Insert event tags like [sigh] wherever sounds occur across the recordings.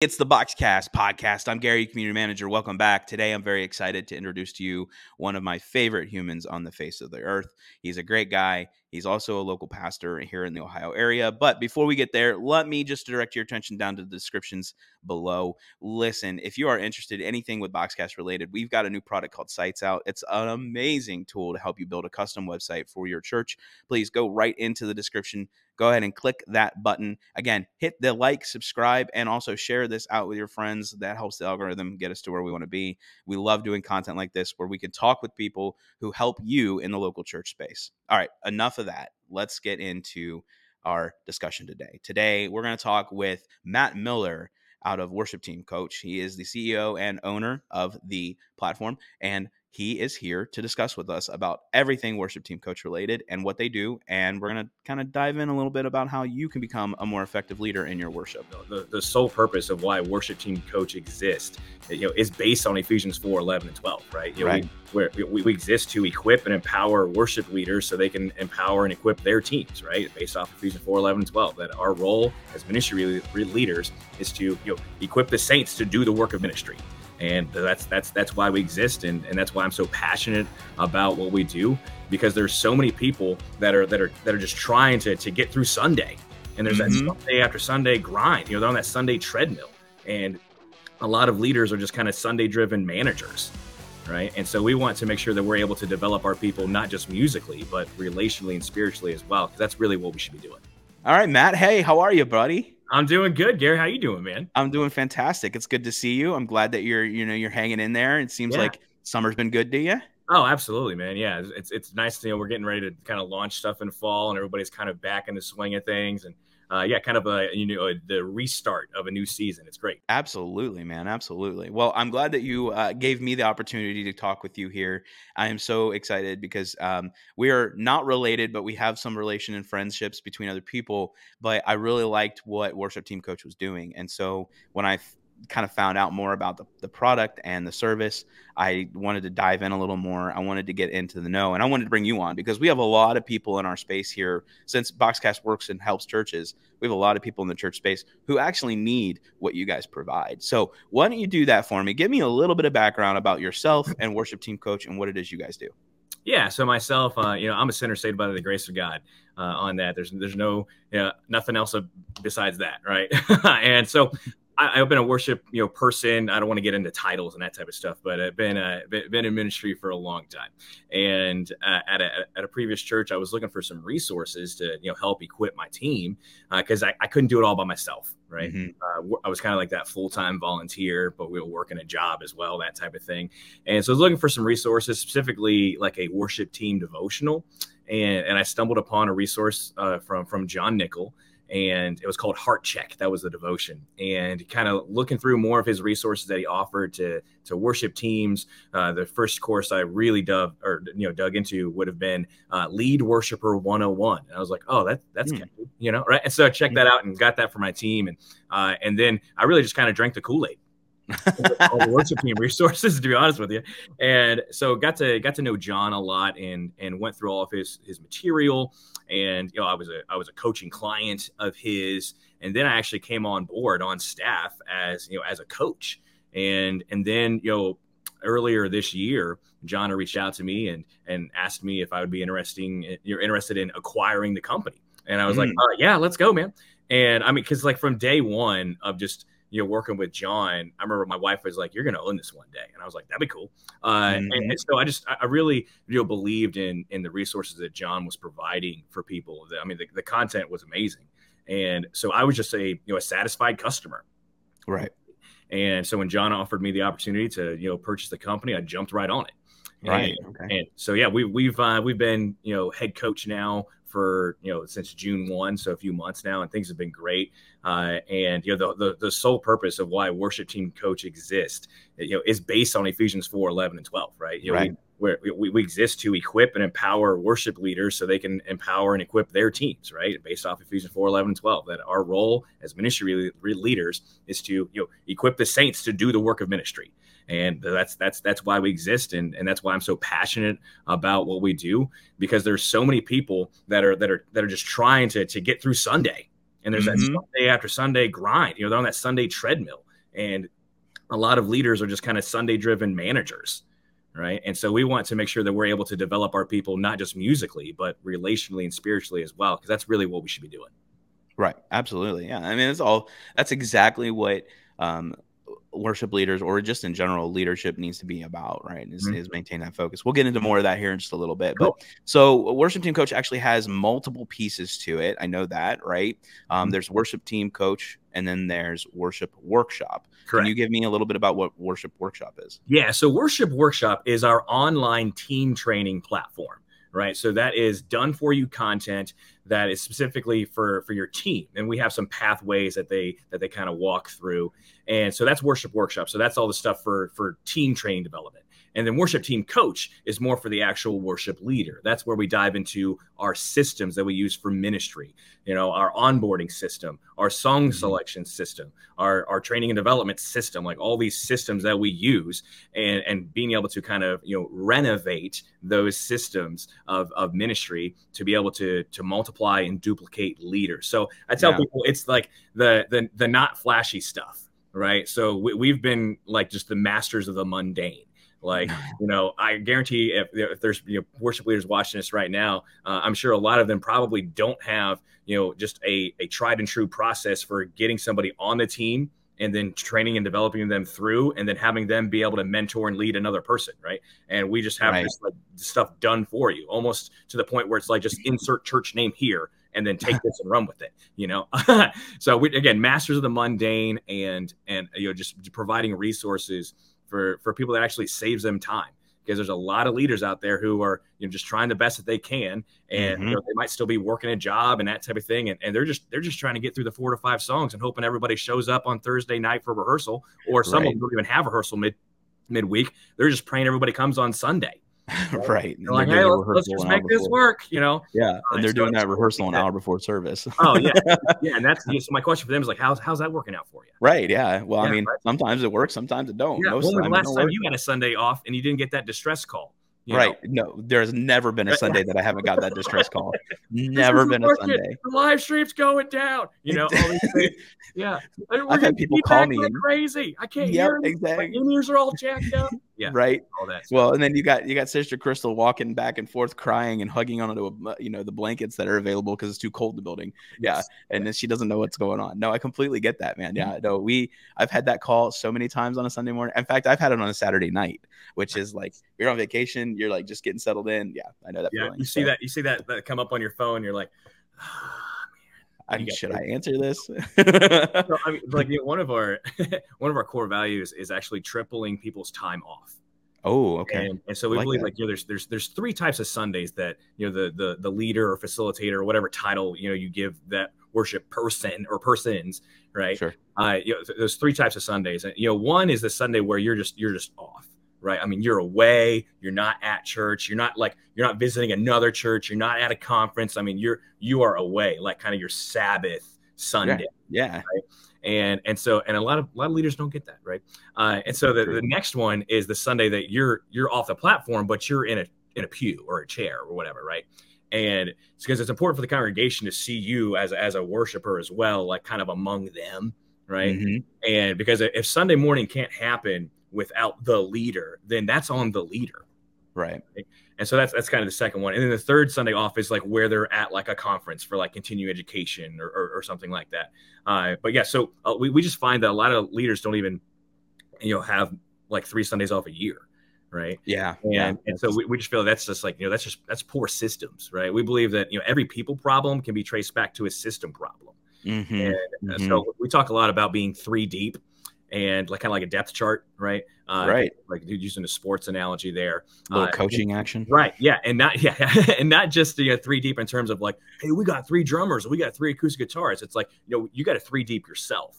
It's the Boxcast podcast. I'm Gary, community manager. Welcome back. Today, I'm very excited to introduce to you one of my favorite humans on the face of the earth. He's a great guy. He's also a local pastor here in the Ohio area. But before we get there, let me just direct your attention down to the descriptions below. Listen, if you are interested in anything with Boxcast related, we've got a new product called Sites Out. It's an amazing tool to help you build a custom website for your church. Please go right into the description go ahead and click that button. Again, hit the like, subscribe, and also share this out with your friends. That helps the algorithm get us to where we want to be. We love doing content like this where we can talk with people who help you in the local church space. All right, enough of that. Let's get into our discussion today. Today, we're going to talk with Matt Miller out of Worship Team Coach. He is the CEO and owner of the platform. And he is here to discuss with us about everything worship team coach related and what they do and we're going to kind of dive in a little bit about how you can become a more effective leader in your worship. The, the sole purpose of why worship team coach exists eh, you know is based on ephesians 4 11 and 12 right? You know, right. We, we, we exist to equip and empower worship leaders so they can empower and equip their teams right? Based off ephesians 4 11 and 12 that our role as ministry leaders is to you know equip the saints to do the work of ministry and that's that's that's why we exist and, and that's why i'm so passionate about what we do because there's so many people that are that are that are just trying to, to get through sunday. And there's mm-hmm. that sunday after sunday grind you know they're on that sunday treadmill. And a lot of leaders are just kind of sunday driven managers right? And so we want to make sure that we're able to develop our people not just musically but relationally and spiritually as well because that's really what we should be doing. All right matt. Hey how are you buddy I'm doing good, Gary. How you doing, man? I'm doing fantastic. It's good to see you. I'm glad that you're, you know, you're hanging in there. It seems yeah. like summer's been good to you. Oh, absolutely, man. Yeah, it's it's nice to you know we're getting ready to kind of launch stuff in fall, and everybody's kind of back in the swing of things, and uh, yeah, kind of a you know the restart of a new season. It's great. Absolutely, man. Absolutely. Well, I'm glad that you uh, gave me the opportunity to talk with you here. I am so excited because um, we are not related, but we have some relation and friendships between other people. But I really liked what worship team coach was doing, and so when I kind of found out more about the, the product and the service. I wanted to dive in a little more. I wanted to get into the know and I wanted to bring you on because we have a lot of people in our space here. Since Boxcast works and helps churches, we have a lot of people in the church space who actually need what you guys provide. So, why don't you do that for me? Give me a little bit of background about yourself and worship team coach and what it is you guys do. Yeah, so myself, uh, you know, I'm a sinner saved by the grace of God. Uh, on that, there's there's no you know, nothing else besides that, right? [laughs] and so I, have been a worship, you know, person. I don't want to get into titles and that type of stuff, but I've been uh, been in ministry for a long time. And uh, at a at a previous church, I was looking for some resources to you know help equip my team because uh, I, I couldn't do it all by myself. Right, mm-hmm. uh, I was kind of like that full time volunteer, but we were working a job as well, that type of thing. And so I was looking for some resources, specifically like a worship team devotional. And, and I stumbled upon a resource uh, from from Jon Nicol and it was called Heart Check. That was the devotion, and kind of looking through more of his resources that he offered to to worship teams. Uh, the first course I really dug or you know dug into would have been uh, Lead Worshiper 101. And I was like, oh, that that's mm. you know right. And so I checked that out and got that for my team, and uh, and then I really just kind of drank the Kool Aid [laughs] all the worship team resources to be honest with you. And so got to got to know jon a lot and and went through all of his his material. And you know i was a i was a coaching client of his. And then i actually came on board on staff as you know as a coach. And and then you know earlier this year jon reached out to me and and asked me if i would be interesting you're interested in acquiring the company. And i was mm. like uh, yeah let's go man. And i mean because like from day one of just you know, working with Jon, I remember my wife was like, "You're going to own this one day," and I was like, "That'd be cool." Uh, mm-hmm. and, and, so I just, I really, you know, believed in in the resources that Jon was providing for people. I mean, the, the content was amazing, and so I was just a, you know, a satisfied customer, right? And so when Jon offered me the opportunity to, you know, purchase the company, I jumped right on it. Right. And, okay. and so yeah, we, we've uh, we've been you know head coach now for you know since June one, so a few months now, and things have been great. Uh, and you know the, the, the sole purpose of why worship team coach exists, you know, is based on Ephesians 4, 11 and twelve, right? You know, right. We, we, we exist to equip and empower worship leaders so they can empower and equip their teams, right? Based off Ephesians 4, 11 and 12, that our role as ministry leaders is to you know equip the saints to do the work of ministry and that's that's that's why we exist and, and that's why i'm so passionate about what we do because there's so many people that are that are that are just trying to to get through sunday and there's mm-hmm. that sunday after sunday grind you know they're on that sunday treadmill and a lot of leaders are just kind of Sunday driven managers right? And so we want to make sure that we're able to develop our people not just musically, but relationally and spiritually as well, because that's really what we should be doing. Right. Absolutely. Yeah. I mean, it's all that's exactly what um, worship leaders or just in general leadership needs to be about, right? Is, mm-hmm. is maintain that focus. We'll get into more of that here in just a little bit. Cool. But so worship team coach actually has multiple pieces to it. I know that, right? Um, mm-hmm. There's worship team coach, and then there's worship workshop. Correct. Can you give me a little bit about what worship workshop is? Yeah. So worship workshop is our online team training platform right? So that is done for you content that is specifically for for your team. And we have some pathways that they that they kind of walk through. And so that's worship workshop. So that's all the stuff for for team training development and then worship team coach is more for the actual worship leader. That's where we dive into our systems that we use for ministry, you know, our onboarding system, our song mm-hmm. selection system, our, our training and development system, like all these systems that we use and, and being able to kind of, you know, renovate those systems of, of ministry to be able to, to multiply and duplicate leaders. So I tell yeah. people it's like the, the, the not flashy stuff right? So we, have been like just the masters of the mundane. Like, [laughs] you know, I guarantee if, if there's you know, worship leaders watching this right now, uh, I'm sure a lot of them probably don't have, you know, just a, a tried and true process for getting somebody on the team and then training and developing them through and then having them be able to mentor and lead another person right and we just have right. this like, stuff done for you almost to the point where it's like just [laughs] insert church name here and then take [laughs] this and run with it you know so we, again masters of the mundane and and you know just providing resources for for people that actually saves them time because there's a lot of leaders out there who are you know just trying the best that they can and mm-hmm. you know, they might still be working a job and that type of thing and, and they're just they're just trying to get through the four to five songs and hoping everybody shows up on thursday night for rehearsal or some right. of them don't even have rehearsal mid midweek they're just praying everybody comes on sunday [laughs] right. They're like, hey, let's, let's just make this work, you know? Yeah. Uh, and they're doing that rehearsal an hour before service. [laughs] oh, yeah. [laughs] Yeah. And that's so my question for them is like, how's, how's that working out for you? Right. Yeah. Well, yeah, I mean, right. sometimes it works, sometimes it don't. Yeah. Most when was the last time you had a Sunday off and you didn't get that distress call? right. Know? No, there's never been a Sunday that I haven't got that distress call. Never been a Sunday. The live stream's going down. You know, yeah. I've had people call me crazy. I can't hear. Exactly. My ears are all jacked up. Yeah. Right. All that. Well, and then you got you got Sister Crystal walking back and forth, crying and hugging onto a, you know the blankets that are available because it's too cold in the building. Yeah. And then she doesn't know what's going on. No, I completely get that, man. Mm-hmm. Yeah. No, we I've had that call so many times on a Sunday morning. In fact, I've had it on a Saturday night, which is like you're on vacation, you're like just getting settled in. Yeah, I know that. Yeah. Feeling. You see so. that you see that that come up on your phone. You're like. [sighs] [sighs] I, should I answer this? so, I mean, [laughs] like you know, one of our [laughs] one of our core values is actually tripling people's time off. Oh, okay. And, and so we like believe that. like you know there's there's there's three types of Sundays that you know the the the leader or facilitator or whatever title you know you give that worship person or persons, right? Sure. Uh, you know, there's three types of Sundays. And, you know, one is the Sunday where you're just you're just off right? I mean, you're away, you're not at church, you're not like you're not visiting another church, you're not at a conference. I mean, you're you are away, like kind of your Sabbath Sunday. Yeah. yeah. Right? And and so and a lot of a lot of leaders don't get that, right? Uh, and so the, the next one is the Sunday that you're you're off the platform, but you're in a in a pew or a chair or whatever, right? And it's because it's important for the congregation to see you as as a worshiper as well, like kind of among them, right? Mm-hmm. And because if Sunday morning can't happen without the leader, then that's on the leader. Right. And so that's that's kind of the second one. And then the third Sunday off is like where they're at like a conference for like continuing education or, or, or something like that. Uh, but yeah, so uh, we, we just find that a lot of leaders don't even, you know, have like three Sundays off a year. Right. Yeah. And, yeah. and so we, we just feel that's just like, you know, that's just, that's poor systems, right? We believe that, you know, every people problem can be traced back to a system problem. Mm-hmm. And mm-hmm. so we talk a lot about being three deep and like kind of like a depth chart, right? Uh, right. Like using a sports analogy there. A little uh, coaching action. Right. Yeah. And not [laughs] yeah, and not just you know, three deep in terms of like, hey, we got three drummers, we got three acoustic guitars. It's like, you know, you got a three deep yourself.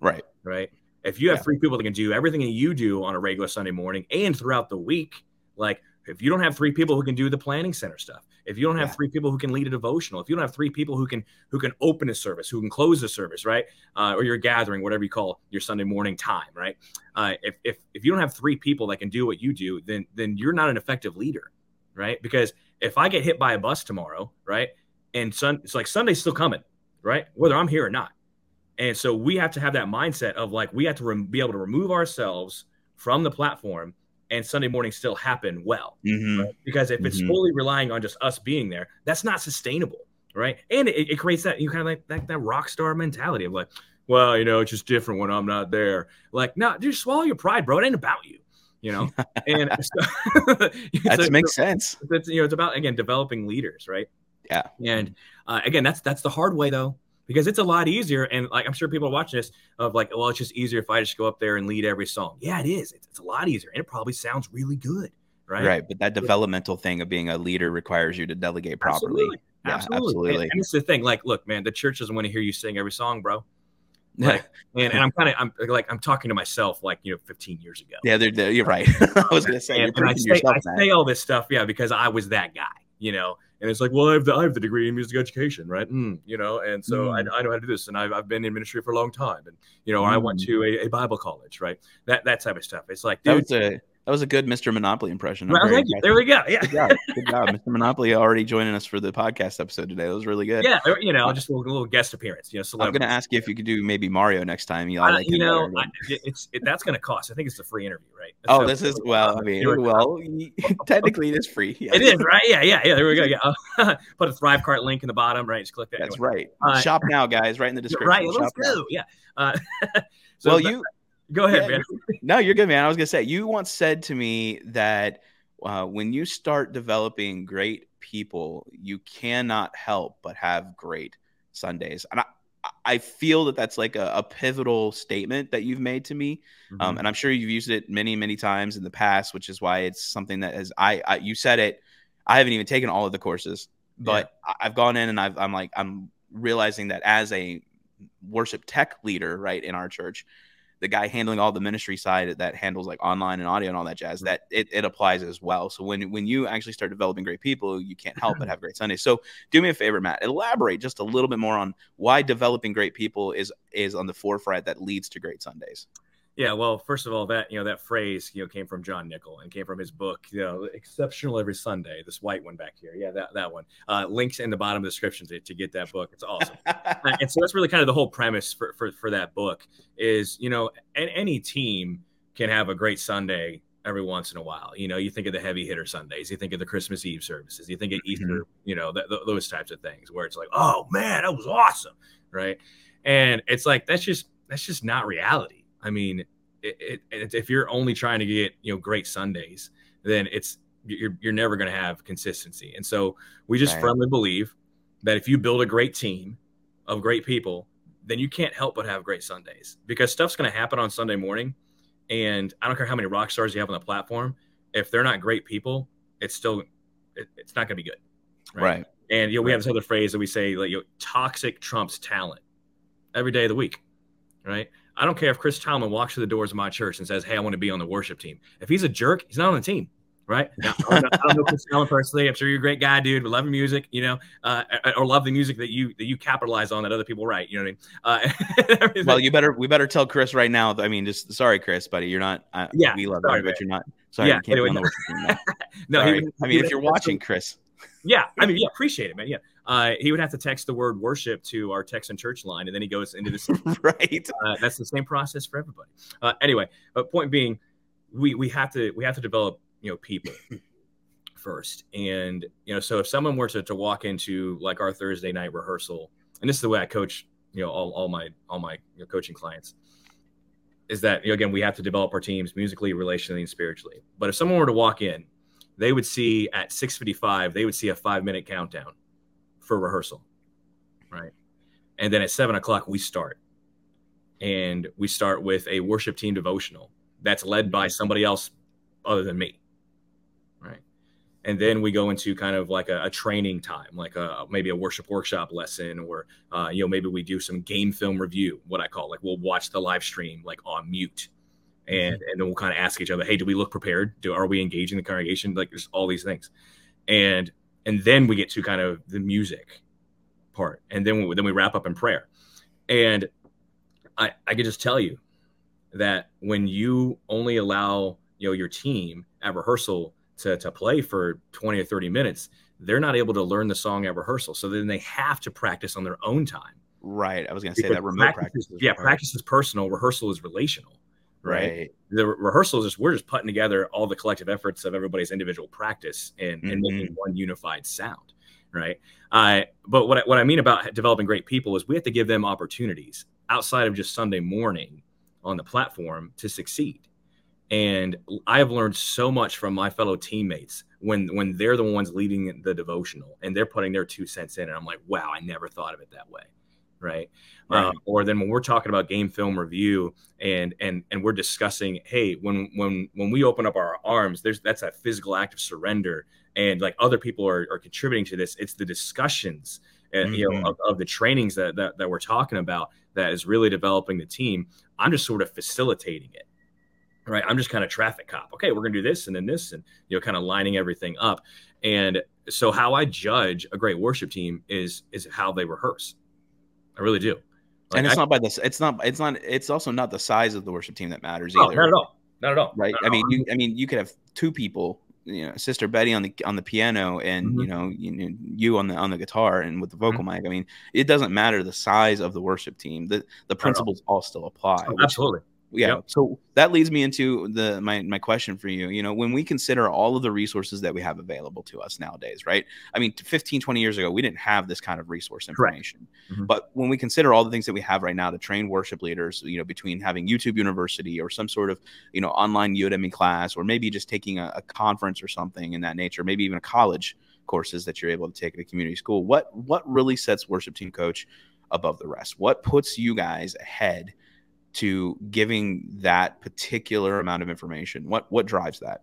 Right. Right. If you have yeah. three people that can do everything that you do on a regular Sunday morning and throughout the week, like if you don't have three people who can do the planning center stuff, if you don't have yeah. three people who can lead a devotional, if you don't have three people who can who can open a service, who can close a service, right, uh, or your gathering, whatever you call your Sunday morning time, right? Uh, if if if you don't have three people that can do what you do, then then you're not an effective leader, right? Because if I get hit by a bus tomorrow, right, and sun, it's like Sunday's still coming, right, whether I'm here or not, And so we have to have that mindset of like we have to rem- be able to remove ourselves from the platform and Sunday morning still happen well. Mhm. Right? Because if it's Mhm. fully relying on just us being there, that's not sustainable, right? And it, it creates that you kind of like that, that rock star mentality of like, well, you know, it's just different when I'm not there. Like, no, just swallow your pride, bro. It ain't about you, you know. [laughs] and [laughs] [laughs] so, That so- makes sense. it's you know it's about again developing leaders right Yeah. and uh, again that's that's the hard way though because it's a lot easier and like i'm sure people are watching this of like well it's just easier if i just go up there and lead every song yeah it is it's, it's a lot easier and it probably sounds really good right Right. But that developmental thing of being a leader requires you to delegate properly. absolutely Yeah, absolutely, absolutely. And, and it's the thing like look man the church doesn't want to hear you sing every song bro [laughs] Like, and, and i'm kind of i'm like i'm talking to myself like you know 15 years ago yeah, they're, they're- you're right. [laughs] I was going to say, and, and I say, I say all this stuff, yeah, because I was that guy, you know. And it's like, well, I have the I have the degree in music education, right? Mm, you know, and so Mm. I, I know how to do this, and I've, I've been in ministry for a long time, and you know, I went Mm. to a, a Bible college, right? That that type of stuff. It's like, That dude, was a that was a good Mr. Monopoly impression. Well, thank you. There we go. Yeah, Good job. Good job. Mr. Monopoly already joining us for the podcast episode today. That was really good. yeah, you know, just a little, little guest appearance, you know. I'm going to ask you if you could do maybe Mario next time. You, Uh, like you know, I, it's it, that's going to cost. I think it's a free interview, right? oh, this is well. I mean, well, [laughs] technically it is free. Yeah. It is right. Yeah, yeah, yeah. There we go. Yeah, Uh, [laughs] put a ThriveCart link in the bottom, right? Just click that. That's Anyway. right. Uh, Shop now, guys. Right in the [laughs] description. Right. Let's Shop now. go. Yeah. Uh, so well, you go ahead, yeah, man. no, you're good, man. I was gonna say you once said to me that uh, when you start developing great people, you cannot help but have great Sundays, and I, I feel that that's like a, a pivotal statement that you've made to me, Mm-hmm. um, and I'm sure you've used it many, many times in the past, which is why it's something that has I, I you said it. I haven't even taken all of the courses, but I I've gone in and I've, I'm like I'm realizing that as a worship tech leader, right in our church, the guy handling all the ministry side that handles like online and audio and all that jazz, mm-hmm. that it, it applies as well. So when when you actually start developing great people, you can't help but mm-hmm. have great Sundays. So do me a favor, Matt, elaborate just a little bit more on why developing great people is is on the forefront that leads to great Sundays. Yeah, well, first of all, that you know that phrase you know came from Jon Nicol and came from his book, you know, exceptional every Sunday. This white one back here, yeah, that that one. Uh, links in the bottom of the description to, to get that book. It's awesome. [laughs] Uh, and so that's really kind of the whole premise for for, for that book is you know a- any team can have a great Sunday every once in a while. You know, you think of the heavy hitter Sundays, you think of the Christmas Eve services, you think of Easter, you know, th- th- those types of things where it's like, oh man, that was awesome, right? And it's like that's just that's just not reality. I mean, it, it, if you're only trying to get you know great Sundays, then it's you're you're never going to have consistency. And so we just Right. firmly believe that if you build a great team of great people, then you can't help but have great Sundays because stuff's going to happen on Sunday morning. And I don't care how many rock stars you have on the platform, if they're not great people, it's still it, it's not going to be good. right. And you know, we have this other phrase that we say like you know, toxic trumps talent every day of the week. Right. I don't care if Chris Tomlin walks through the doors of my church and says, Hey, I want to be on the worship team. If he's a jerk, he's not on the team. Right. [laughs] Now, I, don't know, I don't know Chris Tomlin personally. I'm sure you're a great guy, dude. We love your music, you know, uh, or love the music that you that you capitalize on that other people write. You know what I mean? Uh, [laughs] Well, you better we better tell Chris right now. I mean, just sorry, Chris, buddy, you're not. Uh, Yeah, we love sorry, you, but you're not. Sorry, Yeah, you can't anyway, be on the worship team. No. [laughs] no, he I mean, would if you're watching, Chris, Yeah, I mean, yeah, appreciate it, man. Yeah, uh, he would have to text the word worship to our Text In Church line, and then he goes into this. [laughs] right? Uh, that's the same process for everybody. Uh, anyway, but point being, we we have to we have to develop you know people [laughs] first, and you know, so if someone were to, to walk into like our Thursday night rehearsal, and this is the way I coach, you know, all, all my all my you know, coaching clients, is that you know, again we have to develop our teams musically, relationally, and spiritually. But if someone were to walk in, they would see at six fifty five, they would see a five minute countdown for rehearsal, right? And then at seven o'clock we start. And we start with a worship team devotional that's led by somebody else other than me right? And then we go into kind of like a, a training time like a maybe a worship workshop lesson or uh, you know maybe we do some game film review what i call like we'll watch the live stream like on mute. And and then we'll kind of ask each other hey do we look prepared? Do are we engaging the congregation? Like there's all these things. And and then we get to kind of the music part and then we, then we wrap up in prayer and I, I can just tell you that when you only allow you know your team at rehearsal to, to play for 20 or 30 minutes they're not able to learn the song at rehearsal so then they have to practice on their own time Right. I was going to say that remote practice practice. yeah, practice is personal, rehearsal is relational. Right. Right. The re- rehearsal is just we're just putting together all the collective efforts of everybody's individual practice and, and Mm-hmm. making one unified sound. Right. Uh, but what I, what I mean about developing great people is we have to give them opportunities outside of just Sunday morning on the platform to succeed. And I have learned so much from my fellow teammates when when they're the ones leading the devotional and they're putting their two cents in, and I'm like, wow, I never thought of it that way, right? Right. Um, or then when we're talking about game film review and and and we're discussing, hey, when when when we open up our arms, there's that's a physical act of surrender, and like other people are, are contributing to this. It's the discussions, and, you Mhm. know, of, of the trainings that, that that we're talking about that is really developing the team. I'm just sort of facilitating it right i'm just kind of traffic cop okay we're gonna do this and then this and you know kind of lining everything up and so how i judge a great worship team is is how they rehearse i really do Like, and it's I- not by this. It's not. It's not. It's also not the size of the worship team that matters no, either. not at all not at all Right. Not I mean, all. you. I mean, you could have two people. You know, Sister Betty on the on the piano, and Mhm. you know, you, you on the on the guitar and with the vocal Mm-hmm. mic. I mean, it doesn't matter the size of the worship team. The the principles all still apply. Oh, absolutely yeah Yep. so that leads me into the my my question for you. You know when we consider all of the resources that we have available to us nowadays right? I mean 15 20 years ago we didn't have this kind of resource information. Mhm. but when we consider all the things that we have right now to train worship leaders you know between having youtube university or some sort of you know online udemy class or maybe just taking a, a conference or something in that nature maybe even a college courses that you're able to take at a community school what what really sets worship team coach above the rest? What puts you guys ahead to giving that particular amount of information? What what drives that?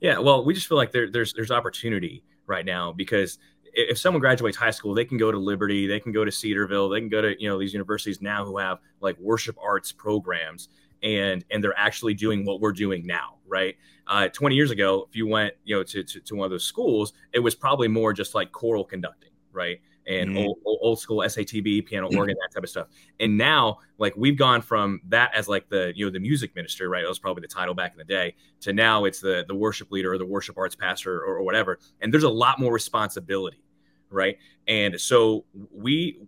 Yeah, well, we just feel like there, there's there's opportunity right now because if someone graduates high school, they can go to Liberty, they can go to Cedarville, they can go to you know these universities now who have like worship arts programs, and and they're actually doing what we're doing now, right? Uh, 20 years ago, if you went you know to, to to one of those schools, it was probably more just like choral conducting, right? And Mhm. old, old, school SATB, piano, organ, that type of stuff. And now, like we've gone from that as like the you know the music minister, right? That was probably the title back in the day to now it's the the worship leader or the worship arts pastor or, or whatever and there's a lot more responsibility right and so we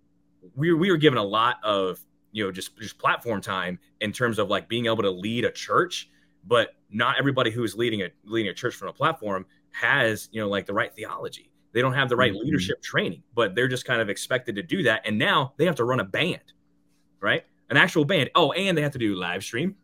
we we were given a lot of you know just just platform time in terms of like being able to lead a church but not everybody who is leading a leading a church from a platform has you know like the right theology they don't have the right Mhm. leadership training but they're just kind of expected to do that and now they have to run a band right an actual band oh and they have to do live stream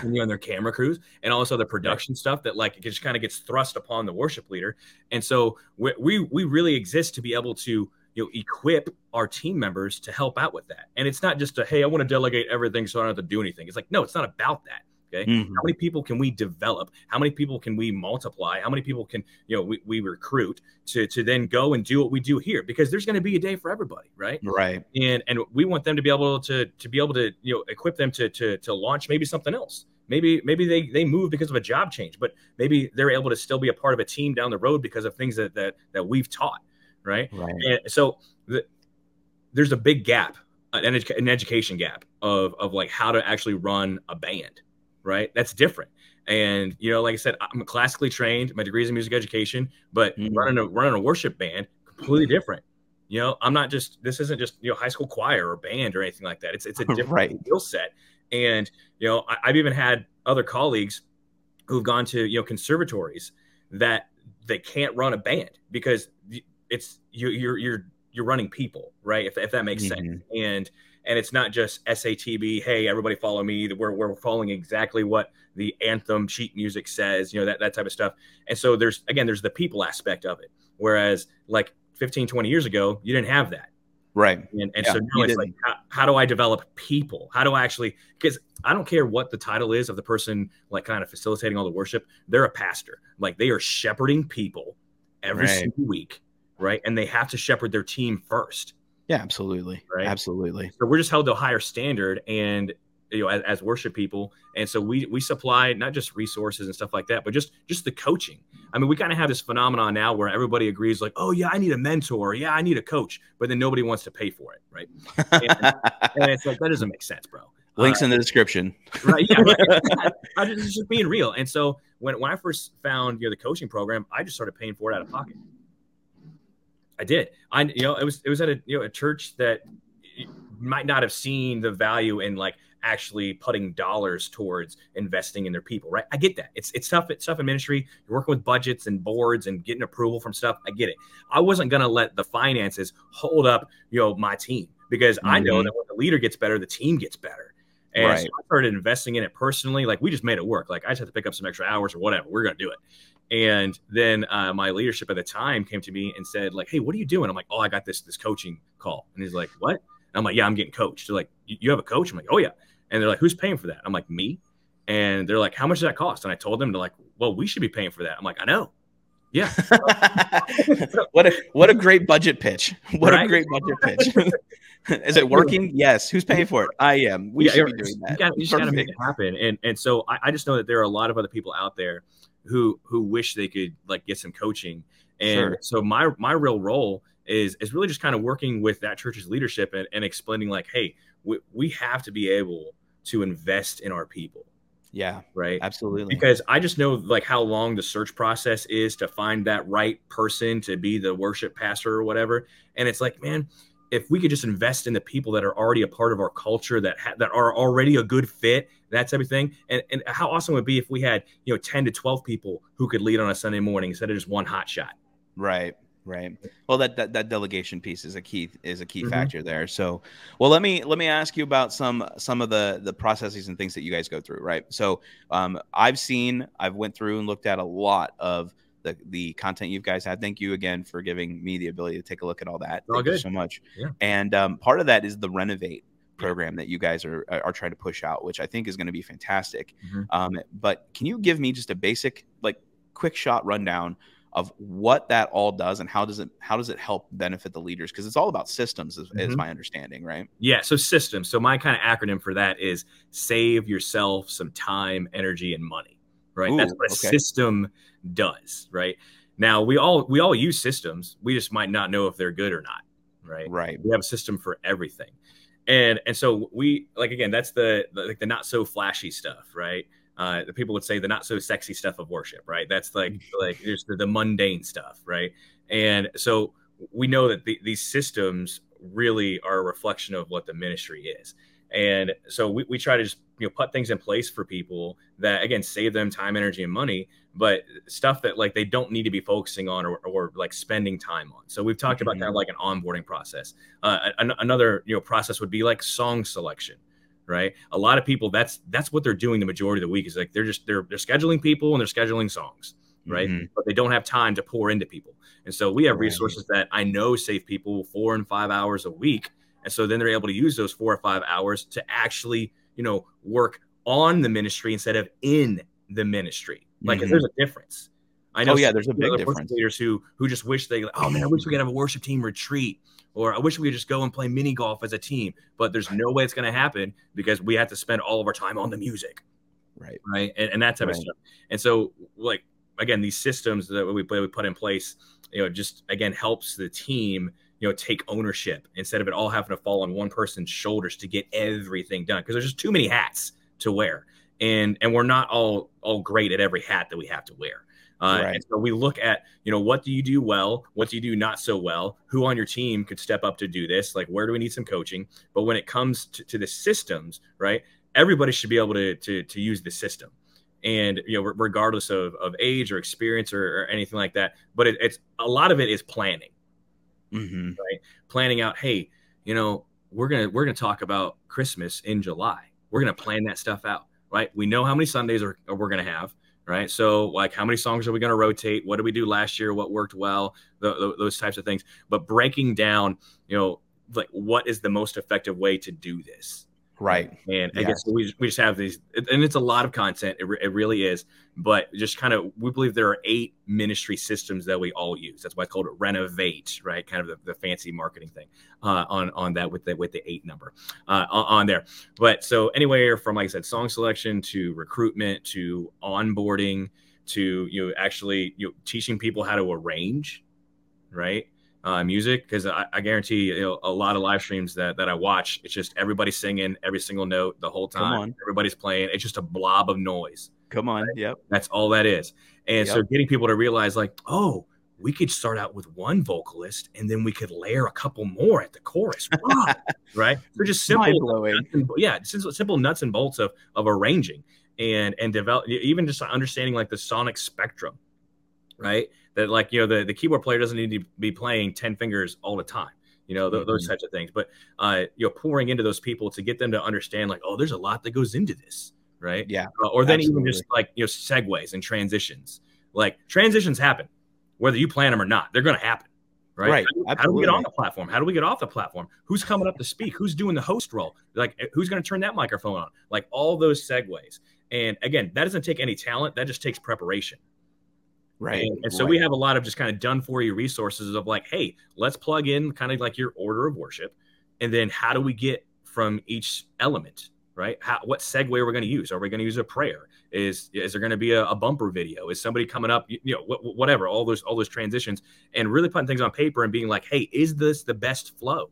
and you know, and their camera crews and all this other production stuff that like it just kind of gets thrust upon the worship leader. And so we, we we really exist to be able to you know equip our team members to help out with that. And it's not just a hey, I want to delegate everything so I don't have to do anything. It's like no, it's not about that. Okay. Mhm. How many people can we develop? How many people can we multiply? How many people can you know we, we recruit to to then go and do what we do here? Because there's going to be a day for everybody, right? Right. and and we want them to be able to to be able to you know equip them to to to launch maybe something else maybe maybe they they move because of a job change but maybe they're able to still be a part of a team down the road because of things that that that we've taught right Right. and so the, there's a big gap an, edu- an education gap of of like how to actually run a band right? That's different. And you know like i said i'm classically trained my degrees in music education but Mhm. running a running a worship band completely different. You know i'm not just this isn't just you know high school choir or band or anything like that. It's it's a [laughs] different Right. skill set. And you know I, i've even had other colleagues who've gone to you know conservatories that they can't run a band because it's you, you're you're you're running people right? If, if that makes sense. Mhm. and and it's not just satb hey everybody follow me we're, we're following exactly what the anthem sheet music says you know that, that type of stuff and so there's again there's the people aspect of it whereas like 15 20 years ago you didn't have that Right. and, and Yeah, so now it's didn't. like, how, how do I develop people? How do I actually, because I don't care what the title is of the person, like kind of facilitating all the worship. They're a pastor. Like they are shepherding people every Right. single week, right? And they have to shepherd their team first. Yeah. Absolutely. Right. Absolutely. So we're just held to a higher standard and, you know, as, as worship people. And so we, we supply not just resources and stuff like that, but just, just the coaching. I mean, we kind of have this phenomenon now where everybody agrees like, oh yeah, I need a mentor. Yeah, I need a coach, but then nobody wants to pay for it. Right. And it's like, that doesn't make sense, bro. Links Uh, in the description. right yeah right. [laughs] i just, just being real and so when, when i first found you know the coaching program i just started paying for it out of pocket i did i you know it was it was at a you know a church that might not have seen the value in like actually putting dollars towards investing in their people, right? I get that. It's it's tough. It's tough in ministry. You're working with budgets and boards and getting approval from stuff. I get it. I wasn't gonna let the finances hold up, you know, my team because mm-hmm. I know mm-hmm. that when the leader gets better, the team gets better. And right. so I started investing in it personally. Like we just made it work. Like I just had to pick up some extra hours or whatever. We're gonna do it. And then uh, my leadership at the time came to me and said, like, "Hey, what are you doing?" I'm like, "Oh, I got this this coaching call." And he's like, "What?" And I'm like, "Yeah, I'm getting coached." They're like, "You have a coach?" I'm like, "Oh yeah." And they're like, "Who's paying for that?" I'm like, "Me." And they're like, "How much does that cost?" And I told them, "They're like, well, we should be paying for that." I'm like, "I know." Yeah. [laughs] what a what a great budget pitch. What right? a great budget pitch. [laughs] Is it working? Yes. Who's paying for it? I am. We yeah, should be doing that. You, got, you just gotta make it happen. And and so I, I, just know that there are a lot of other people out there who who wish they could like get some coaching. And sure. so my my real role is is really just kind of working with that church's leadership and, and explaining like, hey, we, we have to be able to invest in our people. Yeah. Right. Absolutely. Because I just know like how long the search process is to find that right person to be the worship pastor or whatever. And it's like, man, if we could just invest in the people that are already a part of our culture that ha- that are already a good fit, that's everything. And and how awesome would it be if we had you know ten to twelve people who could lead on a Sunday morning instead of just one hot shot. Right. Right. Well, that, that that delegation piece is a key is a key mm-hmm. factor there. So, well, let me let me ask you about some some of the the processes and things that you guys go through. Right. So, um, I've seen I've went through and looked at a lot of the the content you guys had. Thank you again for giving me the ability to take a look at all that. All Thank good. you so much. Yeah. And um, part of that is the renovate program that you guys are are trying to push out, which I think is going to be fantastic. Mm-hmm. Um, but can you give me just a basic, like, quick shot rundown of what that all does and how does it how does it help benefit the leaders? Because it's all about systems, is, mm-hmm. is my understanding, right? Yeah. So systems. So my kind of acronym for that is save yourself some time, energy, and money. Right. Ooh, That's what a system does, right? Now we all we all use systems. We just might not know if they're good or not, right? Right. We have a system for everything, and and so we like again that's the, like the not so flashy stuff, right? Uh, the people would say the not so sexy stuff of worship, right? That's like mm. like there's the, the mundane stuff, right? And so we know that the, these systems really are a reflection of what the ministry is. And so we, we try to just you know put things in place for people that again save them time, energy, and money, but stuff that like they don't need to be focusing on or, or like spending time on. So we've talked mm-hmm. about kind of like an onboarding process. Uh, an, another you know process would be like song selection right a lot of people that's that's what they're doing the majority of the week is like they're just they're they're scheduling people and they're scheduling songs right mm-hmm. but they don't have time to pour into people and so we have resources that i know save people four and five hours a week and so then they're able to use those four or five hours to actually, you know, work on the ministry instead of in the ministry. Like, mm-hmm. there's a difference. I know. Oh, yeah, there's a big difference. Leaders who who just wish they, oh man, I wish we could have a worship team retreat, or I wish we could just go and play mini golf as a team. But there's no way it's going to happen because we have to spend all of our time on the music, right? Right, and, and that type right. of stuff. And so, like again, these systems that we we put in place, you know, just again helps the team you know take ownership instead of it all having to fall on one person's shoulders to get everything done because there's just too many hats to wear and and we're not all all great at every hat that we have to wear uh, right. and so we look at you know what do you do well what do you do not so well who on your team could step up to do this like where do we need some coaching but when it comes to, to the systems right everybody should be able to to, to use the system and you know regardless of, of age or experience or, or anything like that but it, it's a lot of it is planning mm-hmm. right? Planning out, hey, you know, we're gonna we're gonna talk about Christmas in July. We're gonna plan that stuff out, right? We know how many Sundays are, are we're gonna have, right? So, like, how many songs are we gonna rotate? What did we do last year? What worked well? The, the, those types of things. But breaking down, you know, like what is the most effective way to do this? Right. And I guess we, we just have these, and it's a lot of content. It, it really is. But just kind of, we believe there are eight ministry systems that we all use. That's why it's called Renovate, right? Kind of the, the fancy marketing thing uh, on on that with the with the eight number uh, on there. But so anywhere from like I said, song selection to recruitment to onboarding to you know actually you know, teaching people how to arrange, right? Uh, music because I, I, guarantee you know, a lot of live streams that, that I watch, it's just everybody singing every single note the whole time. Everybody's playing. It's just a blob of noise. Come on. Right? Yep. That's all that is. And yep. so getting people to realize like, oh, we could start out with one vocalist and then we could layer a couple more at the chorus. [laughs] Wow. right? They're just simple, and, yeah, simple nuts and bolts of of arranging and and develop even just understanding like the sonic spectrum, right? That like you know the the keyboard player doesn't need to be playing ten fingers all the time you know, th- mm-hmm. those types of things. But uh, you know, pouring into those people to get them to understand, like, oh, there's a lot that goes into this, right? Yeah. Uh, or then absolutely. even just like you know, segues and transitions. Like transitions happen, whether you plan them or not. They're going to happen, right? Right. How, how, do we get on the platform? How do we get off the platform? Who's coming up to speak? Who's doing the host role? Like, eh, who's going to turn that microphone on? Like all those segues. And again, that doesn't take any talent. That just takes preparation. Right. And, and so right. we have a lot of just kind of done for you resources of like, hey, let's plug in kind of like your order of worship. And then how do we get from each element, right? How, what segue are we going to use? Are we going to use a prayer? Is is there going to be a, a, bumper video? Is somebody coming up? You, you know, wh- whatever. All those all those transitions, and really putting things on paper and being like, hey, is this the best flow?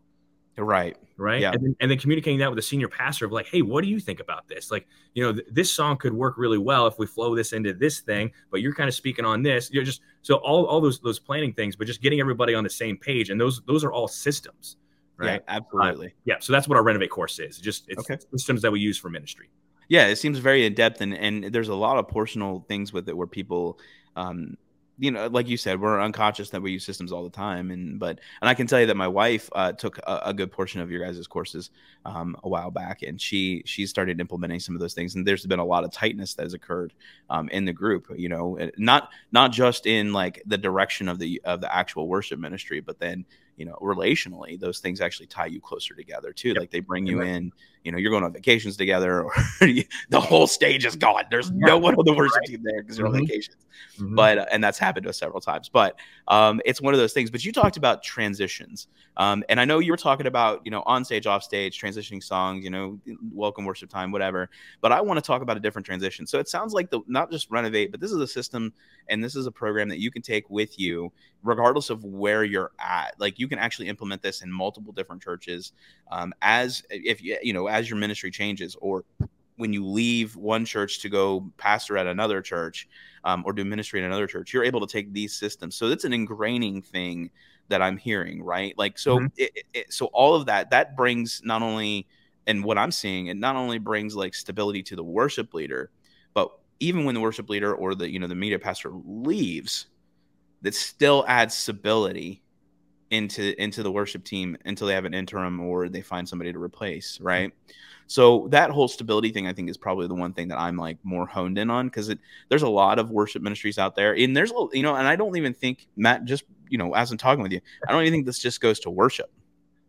Right. Right. Yeah. And then, and then communicating that with the senior pastor of like, hey, what do you think about this? Like, you know, th- this song could work really well if we flow this into this thing, but you're kind of speaking on this. You're just so all, all those those planning things, but just getting everybody on the same page. And those those are all systems. Right. Yeah, absolutely. Uh, yeah. So that's what our renovate course is. Just it's okay. systems that we use for ministry. Yeah, it seems very in depth and, and there's a lot of portional things with it where people um, you know, like you said, we're unconscious that we use systems all the time, and but and I can tell you that my wife uh, took a, a, good portion of your guys' courses um, a while back, and she she started implementing some of those things, and there's been a lot of tightness that has occurred um, in the group. You know, not not just in like the direction of the of the actual worship ministry, but then you know, relationally, those things actually tie you closer together too. Yep. Like they bring you in, you know, you're going on vacations together, or [laughs] the whole stage is gone. There's no one on the worship team there because you're mm-hmm. on vacations. Mm-hmm. But uh, and that's happened to us several times. But um, it's one of those things. But you talked about transitions, um, and I know you were talking about you know on stage, off stage, transitioning songs, you know, welcome worship time, whatever. But I want to talk about a different transition. So it sounds like the not just renovate, but this is a system and this is a program that you can take with you regardless of where you're at like you can actually implement this in multiple different churches um, as if you you know as your ministry changes or when you leave one church to go pastor at another church um, or do ministry in another church you're able to take these systems so it's an ingraining thing that i'm hearing right like so mm-hmm. it, it, so all of that that brings not only and what i'm seeing it not only brings like stability to the worship leader but even when the worship leader or the you know the media pastor leaves that still adds stability into into the worship team until they have an interim or they find somebody to replace mm-hmm. right? So that whole stability thing i think is probably the one thing that i'm like more honed in on because there's a lot of worship ministries out there. And there's a you know and i don't even think matt just you know as i'm talking with you i don't even think this just goes to worship.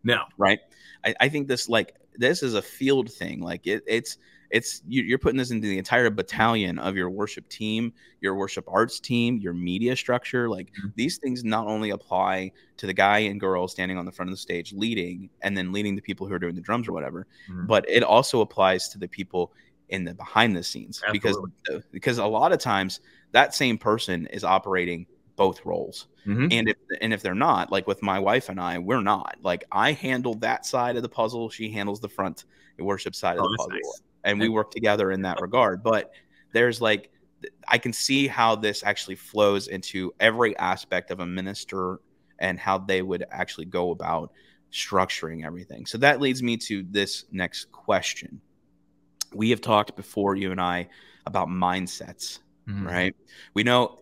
No. Right? I, I think this like this is a field thing. Like it, it's it's you're putting this into the entire battalion of your worship team your worship arts team your media structure like mm-hmm. these things not only apply to the guy and girl standing on the front of the stage leading and then leading the people who are doing the drums or whatever mm-hmm. but it also applies to the people in the behind the scenes Absolutely. because because a lot of times that same person is operating both roles. Mm-hmm. And if and if they're not, like with my wife and I, we're not. Like I handle that side of the puzzle, she handles the front worship side oh, of the puzzle. Nice and we work together in that regard. But there's like I can see how this actually flows into every aspect of a minister and how they would actually go about structuring everything. So that leads me to this next question. We have talked before, you and I, about mindsets, mm-hmm. right? We know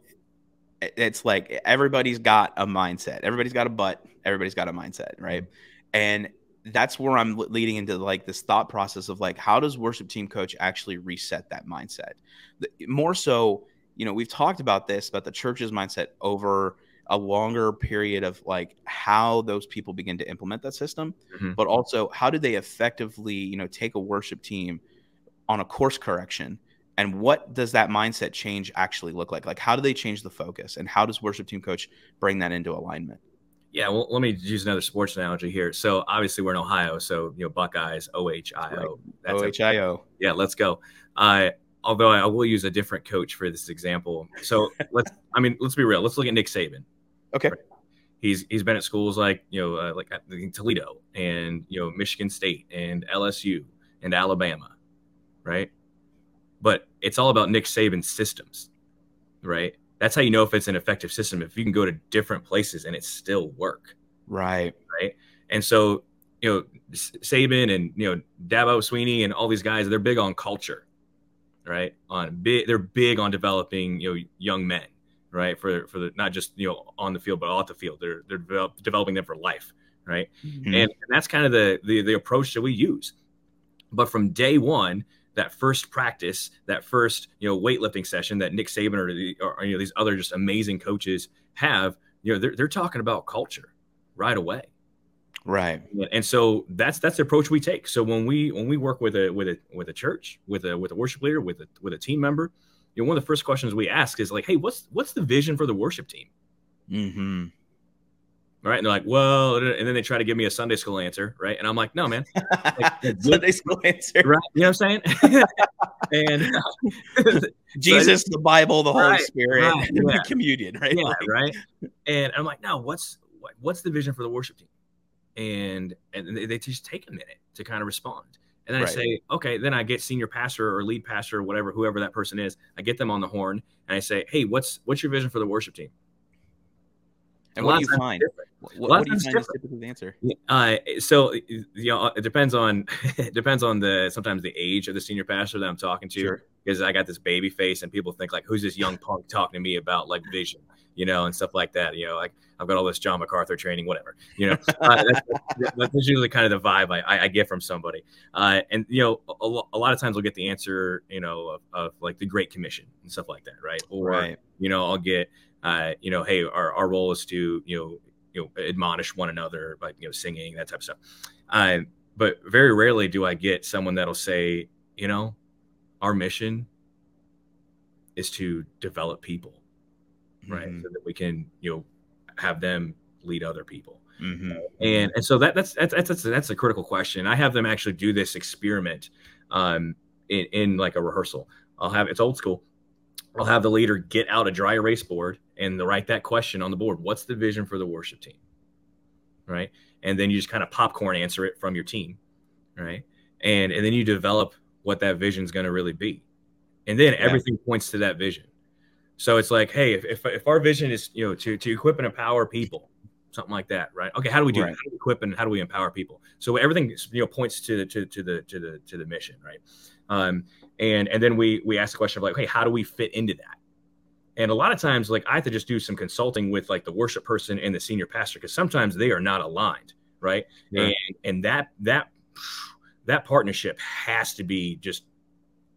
it's like everybody's got a mindset, everybody's got a butt, everybody's got a mindset, right? Mm-hmm. And that's where I'm leading into like this thought process of like how does worship team coach actually reset that mindset? The, more so, you know, we've talked about this about the church's mindset over a longer period of like how those people begin to implement that system, mm-hmm. but also how do they effectively, you know, take a worship team on a course correction and what does that mindset change actually look like? Like how do they change the focus and how does worship team coach bring that into alignment? Yeah, well, let me use another sports analogy here. So obviously we're in Ohio, so you know Buckeyes, O H I O. O H I O. Yeah, let's go. Uh, although I will use a different coach for this example. So [laughs] let's, I mean, let's be real. Let's look at Nick Saban. Okay. He's he's been at schools like you know uh, like Toledo and you know Michigan State and LSU and Alabama, right? But it's all about Nick Saban's systems, right? That's how you know if it's an effective system. If you can go to different places and it still work. Right. Right. And so, you know, Saban and you know Dabo Swinney and all these guys, they're big on culture, right? On big, they're big on developing you know young men, right? For for the not just you know on the field but off the field. They're they're develop, developing them for life, right? Mm-hmm. And, and that's kind of the, the the approach that we use. But from day one, that first practice, that first you know weightlifting session that Nick Saban or, the, or you know these other just amazing coaches have, you know they're they're talking about culture right away. Right. And so that's that's the approach we take. So when we when we work with a with a with a church, with a with a worship leader, with a with a team member, you know, one of the first questions we ask is like, "Hey, what's what's the vision for the worship team?" Mm-hmm right? And they're like, well, and then they try to give me a Sunday school answer, right? And I'm like, no, man, [laughs] like, Sunday school answer, right? You know what I'm saying? [laughs] and [laughs] uh, Jesus, so, the Bible, the Holy right, Spirit, right, yeah. communion, right? Yeah, like, right. And I'm like, no, what's what, what's the vision for the worship team? And and they, they just take a minute to kind of respond. And then right. I say, okay, then I get senior pastor or lead pastor or whatever, whoever that person is. I get them on the horn and I say, hey, what's what's your vision for the worship team? And what do you find? What, what do you find is typical answer? Uh, so you know, it depends on [laughs] it depends on the sometimes the age of the senior pastor that I'm talking to. Sure. Because I got this baby face, and people think like, "Who's this young punk talking to me about like vision?" You know, and stuff like that. You know, like I've got all this John MacArthur training, whatever. You know, uh, that's, that's, usually kind of the vibe I, I get from somebody. Uh, and you know, a, a, lot of times I'll get the answer, you know, of, of, like the Great Commission and stuff like that, right? Or right. you know, I'll get uh, you know, hey, our, our role is to, you know, you know, admonish one another by, you know, singing, that type of stuff. Uh, but very rarely do I get someone that'll say, you know, our mission is to develop people, right? Mm-hmm. So that we can, you know, have them lead other people. Mm-hmm. And and so that that's that's that's that's a critical question. I have them actually do this experiment um, in in like a rehearsal. I'll have it's old school. I'll have the leader get out a dry erase board and the, write that question on the board. What's the vision for the worship team? Right. And then you just kind of popcorn answer it from your team. Right. And, and then you develop what that vision is going to really be. And then yeah. everything points to that vision. So it's like, hey, if, if, if, our vision is, you know, to, to equip and empower people, something like that, right? Okay, how do we do right. that? How do we equip and how do we empower people? So everything, you know, points to, to, to the, to the, to the mission, right? Um, and, and then we, we ask the question of like, hey, how do we fit into that? And a lot of times, like I have to just do some consulting with like the worship person and the senior pastor because sometimes they are not aligned, right? Yeah. And and that that that partnership has to be just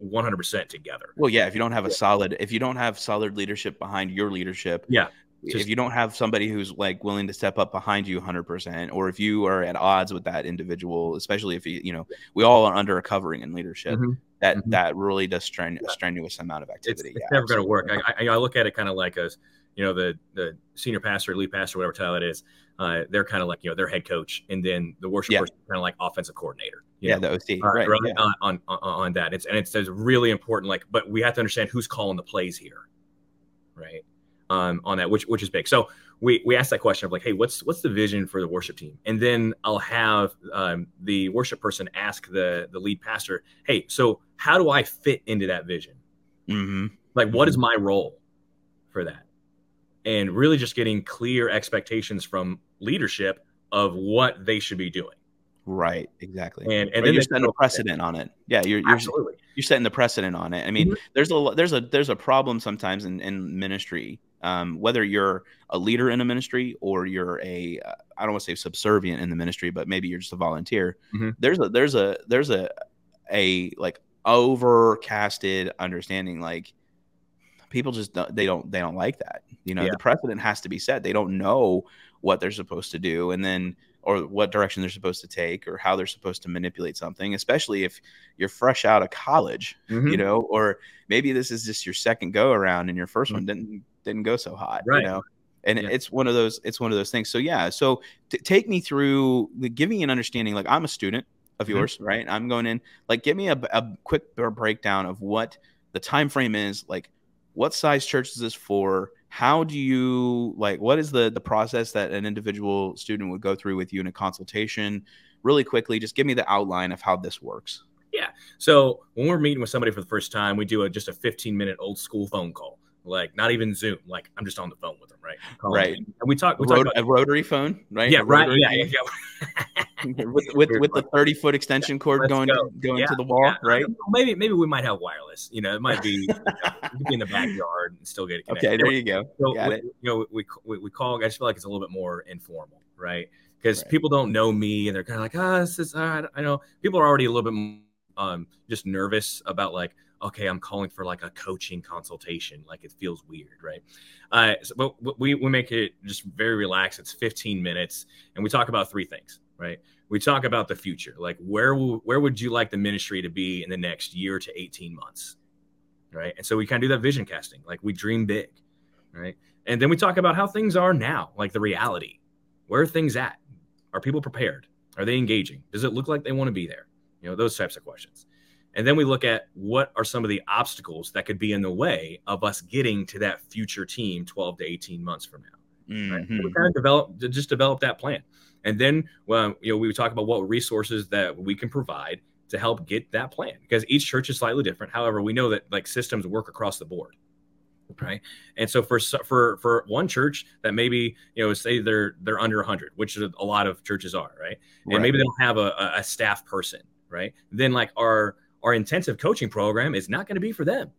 100% together. Well, yeah, if you don't have a solid if you don't have solid leadership behind your leadership, yeah. Just, if you don't have somebody who's like willing to step up behind you 100% or if you are at odds with that individual especially if you you know we all are under a covering in leadership mm-hmm that mm-hmm. that really does strain a strenuous amount of activity. It's, it's yeah, never going to work. I, I, I, look at it kind of like as you know the the senior pastor, lead pastor, whatever title it is. Uh, they're kind of like you know their head coach, and then the worship yeah. person kind of like offensive coordinator. yeah, know? the OC, uh, right? right yeah. on, on, on on that. It's and it's, it's really important. Like, but we have to understand who's calling the plays here, right? Um, on that, which which is big. So we we ask that question of like, hey, what's what's the vision for the worship team? And then I'll have um, the worship person ask the the lead pastor, hey, so how do I fit into that vision? Mm-hmm. Like, what is my role for that? And really just getting clear expectations from leadership of what they should be doing. Right, exactly. And and then you're setting a precedent on it. Yeah, you're you're absolutely you're setting the precedent on it. I mean, mm-hmm. there's a there's a there's a problem sometimes in, in ministry um, whether you're a leader in a ministry or you're a uh, I don't want to say subservient in the ministry, but maybe you're just a volunteer. Mm-hmm. There's a there's a there's a a like overcasted understanding like people just don't, they don't they don't like that. You know, yeah. the precedent has to be set. They don't know what they're supposed to do, and then or what direction they're supposed to take or how they're supposed to manipulate something, especially if you're fresh out of college, mm-hmm. you know, or maybe this is just your second go around and your 1st mm-hmm. one didn't didn't go so hot, right. you know. And yeah. it's one of those it's one of those things. So yeah, so t- take me through give me an understanding like I'm a student of mm-hmm. yours, mm-hmm. right? I'm going in like give me a, a quick breakdown of what the time frame is, like what size church is this for? how do you like what is the the process that an individual student would go through with you in a consultation really quickly just give me the outline of how this works yeah so when we're meeting with somebody for the first time we do a, just a 15 minute old school phone call like not even Zoom. Like I'm just on the phone with them, right? Right. And we talk. We Rot- talk about, a rotary phone, right? Yeah, right. Yeah, yeah, yeah. [laughs] with with, with the 30 foot extension cord going go. going Yeah, to the wall, right? [laughs] Maybe maybe we might have wireless. You know, it might be, you know, be in the backyard and still get it connected. Okay, there you go. So Got we, it. you know, we, we we call. I just feel like it's a little bit more informal, right? Because Right. people don't know me and they're kind of like, ah, this is. Uh, I know people are already a little bit um just nervous about like, okay, I'm calling for like a coaching consultation. Like it feels weird, right? Uh, so, but we we make it just very relaxed. It's 15 minutes, and we talk about three things, right? We talk about the future, like where where would you like the ministry to be in the next year to 18 months, right? And so we kind of do that vision casting, like we dream big, right? And then we talk about how things are now, like the reality. Where are things at? Are people prepared? Are they engaging? Does it look like they want to be there? You know, those types of questions. And then we look at what are some of the obstacles that could be in the way of us getting to that future team 12 to 18 months from now. Right? So we mm-hmm. kind of develop just develop that plan. And then well, you know, we talk about what resources that we can provide to help get that plan because each church is slightly different. However, we know that like systems work across the board. Right. And so for for for one church that maybe, you know, say they're they're under 100, which a lot of churches are, right? and Right. maybe they don't have a- a staff person, right? Then like our our intensive coaching program is not going to be for them.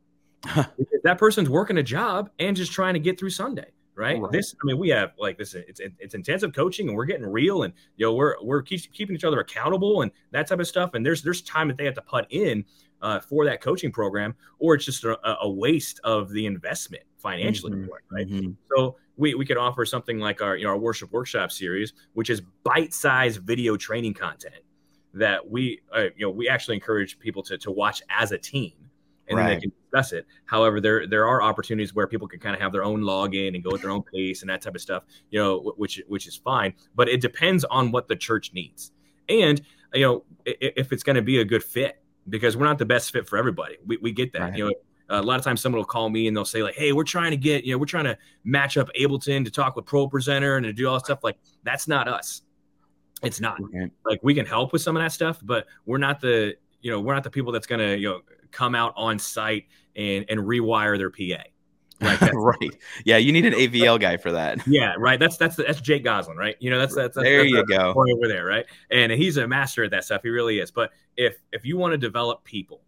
That person's working a job and just trying to get through Sunday, right? Right. This, I mean, we have like this. It's it's intensive coaching, and we're getting real, and you know, we're we're keep, keeping each other accountable and that type of stuff. And there's there's time that they have to put in uh, for that coaching program, or it's just a, a waste of the investment financially, Mhm. it, right? Mhm. So we, we could offer something like our you know our worship workshop series, which is bite-sized video training content that we uh, you know we actually encourage people to to watch as a team, and then they can discuss it. However, there there are opportunities where people can kind of have their own login and go at their own pace and that type of stuff, you know, which which is fine. But it depends on what the church needs, and you know if it's going to be a good fit because we're not the best fit for everybody. We we get that, Right. you know a lot of times someone will call me and they'll say like hey we're trying to get you know we're trying to match up ableton to talk with ProPresenter and to do all stuff like that's not us it's not Right. like we can help with some of that stuff but we're not the you know we're not the people that's gonna you know come out on site and and rewire their pa like [laughs] right. Yeah, you need an AVL guy for that. yeah right that's that's that's Jake Gosselin right you know that's that's, that's there that's you go. over there right and he's a master at that stuff he really is but if if you want to develop people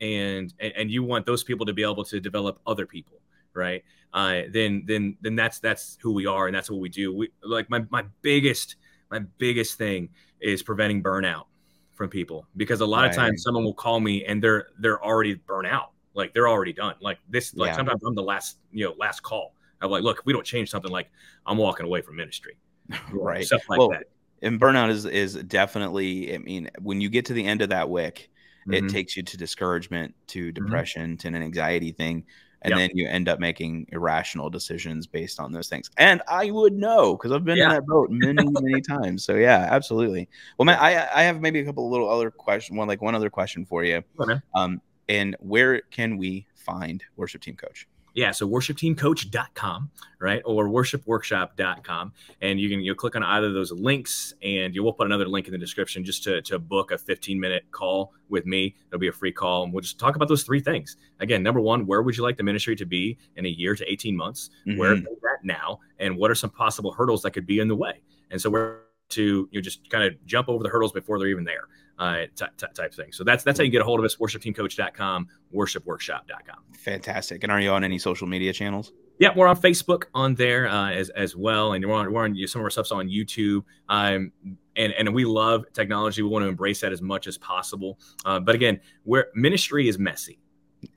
and and, and you want those people to be able to develop other people right uh then then then that's that's who we are and that's what we do we like my my biggest my biggest thing is preventing burnout from people because a lot of times someone will call me and they're they're already burnt out like they're already done like this like Yeah. sometimes i'm the last you know last call i'm like look if we don't change something like i'm walking away from ministry [laughs] Right. stuff like Well, that And burnout is is definitely. I mean, when you get to the end of that wick, Mhm. it takes you to discouragement, to depression, to an anxiety thing, and Yep. then you end up making irrational decisions based on those things. And I would know because I've been in that boat many, [laughs] many times. So yeah, absolutely. Well, man, I I have maybe a couple of little other question, one like one other question for you. Man. Um, and where can we find worship team coach? Yeah, so worshipteamcoach.com, right? Or worshipworkshop.com. And you can you click on either of those links and you will put another link in the description just to, to book a 15 minute call with me. It'll be a free call and we'll just talk about those three things. Again, number one, where would you like the ministry to be in a year to 18 months? Where are Mhm. things at now? And what are some possible hurdles that could be in the way? And so we're to you know, just kind of jump over the hurdles before they're even there, uh, ty- ty- type thing. So that's that's how you get a hold of us. Worshipteamcoach.com, worshipworkshop.com. Fantastic. And are you on any social media channels? Yeah, we're on Facebook on there uh, as as well, and we're on, we're on some of our stuff's on YouTube. Um, and and we love technology. We want to embrace that as much as possible. Uh, but again, where ministry is messy,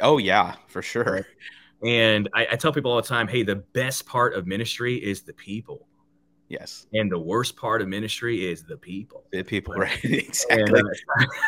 Oh yeah, for sure. and I, I tell people all the time, hey, the best part of ministry is the people, Yes, and the worst part of ministry is the people. the people, right? [laughs] exactly.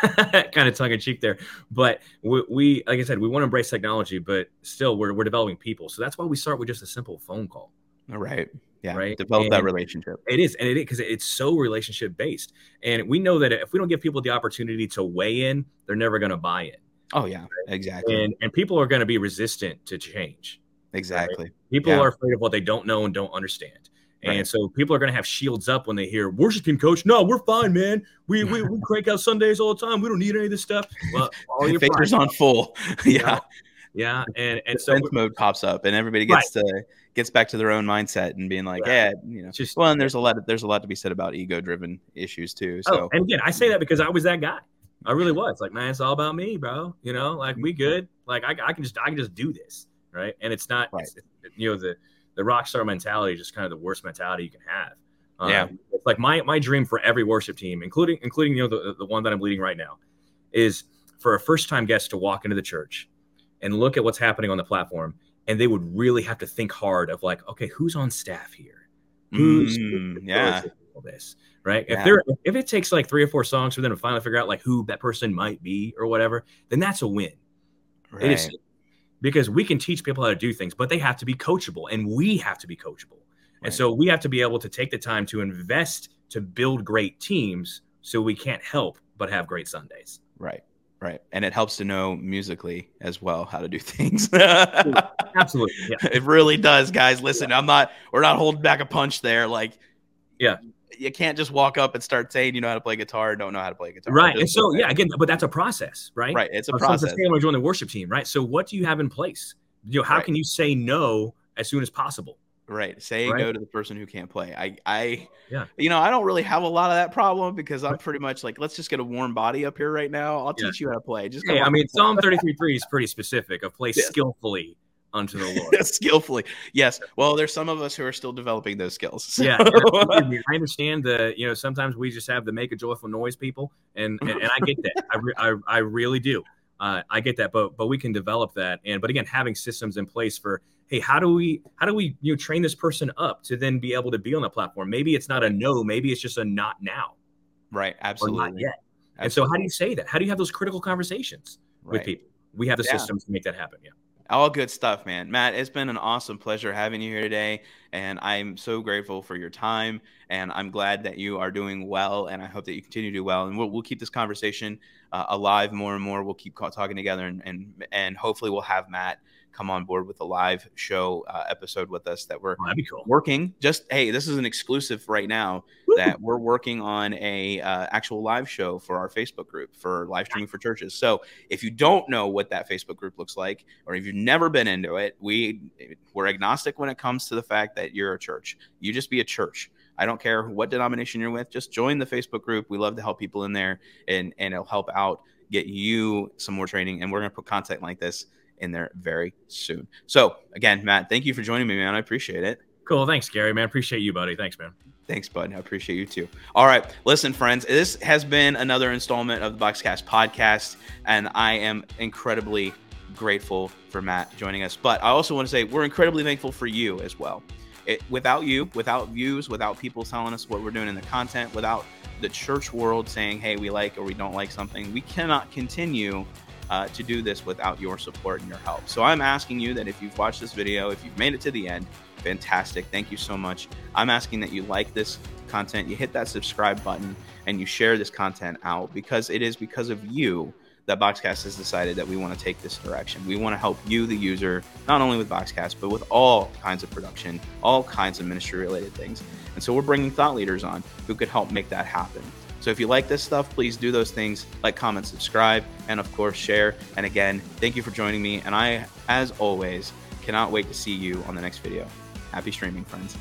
uh, [laughs] kind of tongue in cheek there, but we, we, like I said, we want to embrace technology, but still, we're we're developing people. So that's why we start with just a simple phone call. All right. Yeah. Right. Develop that relationship. It is, and it is because it's so relationship based, and we know that if we don't give people the opportunity to weigh in, they're never going to buy it, Oh yeah. Exactly. and and people are going to be resistant to change. exactly. People Yeah. are afraid of what they don't know and don't understand, and so people are going to have shields up when they hear worship team coach. No, we're fine, man. We we, we [laughs] crank out Sundays all the time. We don't need any of this stuff. Well, all your pride, on full. [laughs] yeah. yeah, and and so mode pops up, and everybody gets to gets back to their own mindset and being like, Yeah. yeah, you know. just Well, and there's a lot of, there's a lot to be said about ego driven issues too. Oh, so Oh, and again, I say that because I was that guy. I really was. Like, man, it's all about me, bro. You know, like we mm-hmm. good. Like I, I can just I can just do this, right? And it's not, Right. it's, you know, the the rock star mentality is just kind of the worst mentality you can have. Um, Yeah. it's like my my dream for every worship team, including including you know the the one that I'm leading right now, is for a first time guest to walk into the church and look at what's happening on the platform, and they would really have to think hard of like, okay, who's on staff here? who's Mm, who's yeah, all this right Yeah. if there if it takes like three or four songs for them to finally figure out like who that person might be or whatever then that's a win right. it is because we can teach people how to do things but they have to be coachable and we have to be coachable Right. and so we have to be able to take the time to invest to build great teams so we can't help but have great sundays Right. Right. And it helps to know musically as well how to do things. [laughs] absolutely yeah it really does, guys. Listen, I'm not we're not holding back a punch there. Like Yeah. You can't just walk up and start saying you know how to play guitar, don't know how to play guitar. right Just- and so yeah again but that's a process right Right. It's a process. "Hey, I want to join the worship team right so what do you have in place you know how Right. can you say no as soon as possible Right. Say Right. no to the person who can't play. I I Yeah. you know, I don't really have a lot of that problem because I'm pretty much like, let's just get a warm body up here right now. I'll Yeah. teach you how to play. Just Hey, I mean, Psalm 33 3 is pretty specific of play [laughs] skillfully unto the [laughs] Lord. skillfully. Yes. Well, there's some of us who are still developing those skills. So- [laughs] Yeah, and I understand the you know sometimes we just have the make a joyful noise people, and and, and I get that. I, re- I I really do. Uh, I get that, but but we can develop that. And but again, having systems in place for hey, how do we how do we you know train this person up to then be able to be on the platform? Maybe it's not a no, maybe it's just a not now right. or Absolutely. not yet. And so how do you say that? How do you have those critical conversations with people? We have the Yeah. systems to make that happen. Yeah. All good stuff, man. Matt, it's been an awesome pleasure having you here today. And I'm so grateful for your time. And I'm glad that you are doing well. And I hope that you continue to do well. And we'll, we'll keep this conversation uh, alive more and more. We'll keep talking together. And, and, and hopefully, we'll have Matt come on board with a live show uh, episode with us that we're Oh, cool. working just hey this is an exclusive right now that we're working on a uh, actual live show for our facebook group for live streaming for churches so if you don't know what that facebook group looks like or if you've never been into it we we're agnostic when it comes to the fact that you're a church you just be a church I don't care what denomination you're with. Just join the Facebook group. We love to help people in there, and and it'll help out get you some more training. And we're gonna put content like this in there very soon. So again, Matt, thank you for joining me, man. I appreciate it. Cool. Thanks, Gary, man. Appreciate you, buddy. Thanks, man. Thanks, bud. I appreciate you too. All right. Listen, friends, this has been another installment of the Boxcast podcast, and I am incredibly grateful for Matt joining us. But I also want to say we're incredibly thankful for you as well. It, without you, without views, without people telling us what we're doing in the content, without the church world saying, hey, we like or we don't like something, we cannot continue uh, to do this without your support and your help. So I'm asking you that if you've watched this video, if you've made it to the end, fantastic. Thank you so much. I'm asking that you like this content, you hit that subscribe button, and you share this content out because it is because of you that Boxcast has decided that we want to take this direction. We want to help you, the user, not only with Boxcast, but with all kinds of production, all kinds of ministry related things. And so we're bringing thought leaders on who could help make that happen. So if you like this stuff, please do those things like, comment, subscribe, and of course, share. And again, thank you for joining me. And I, as always, cannot wait to see you on the next video. Happy streaming, friends.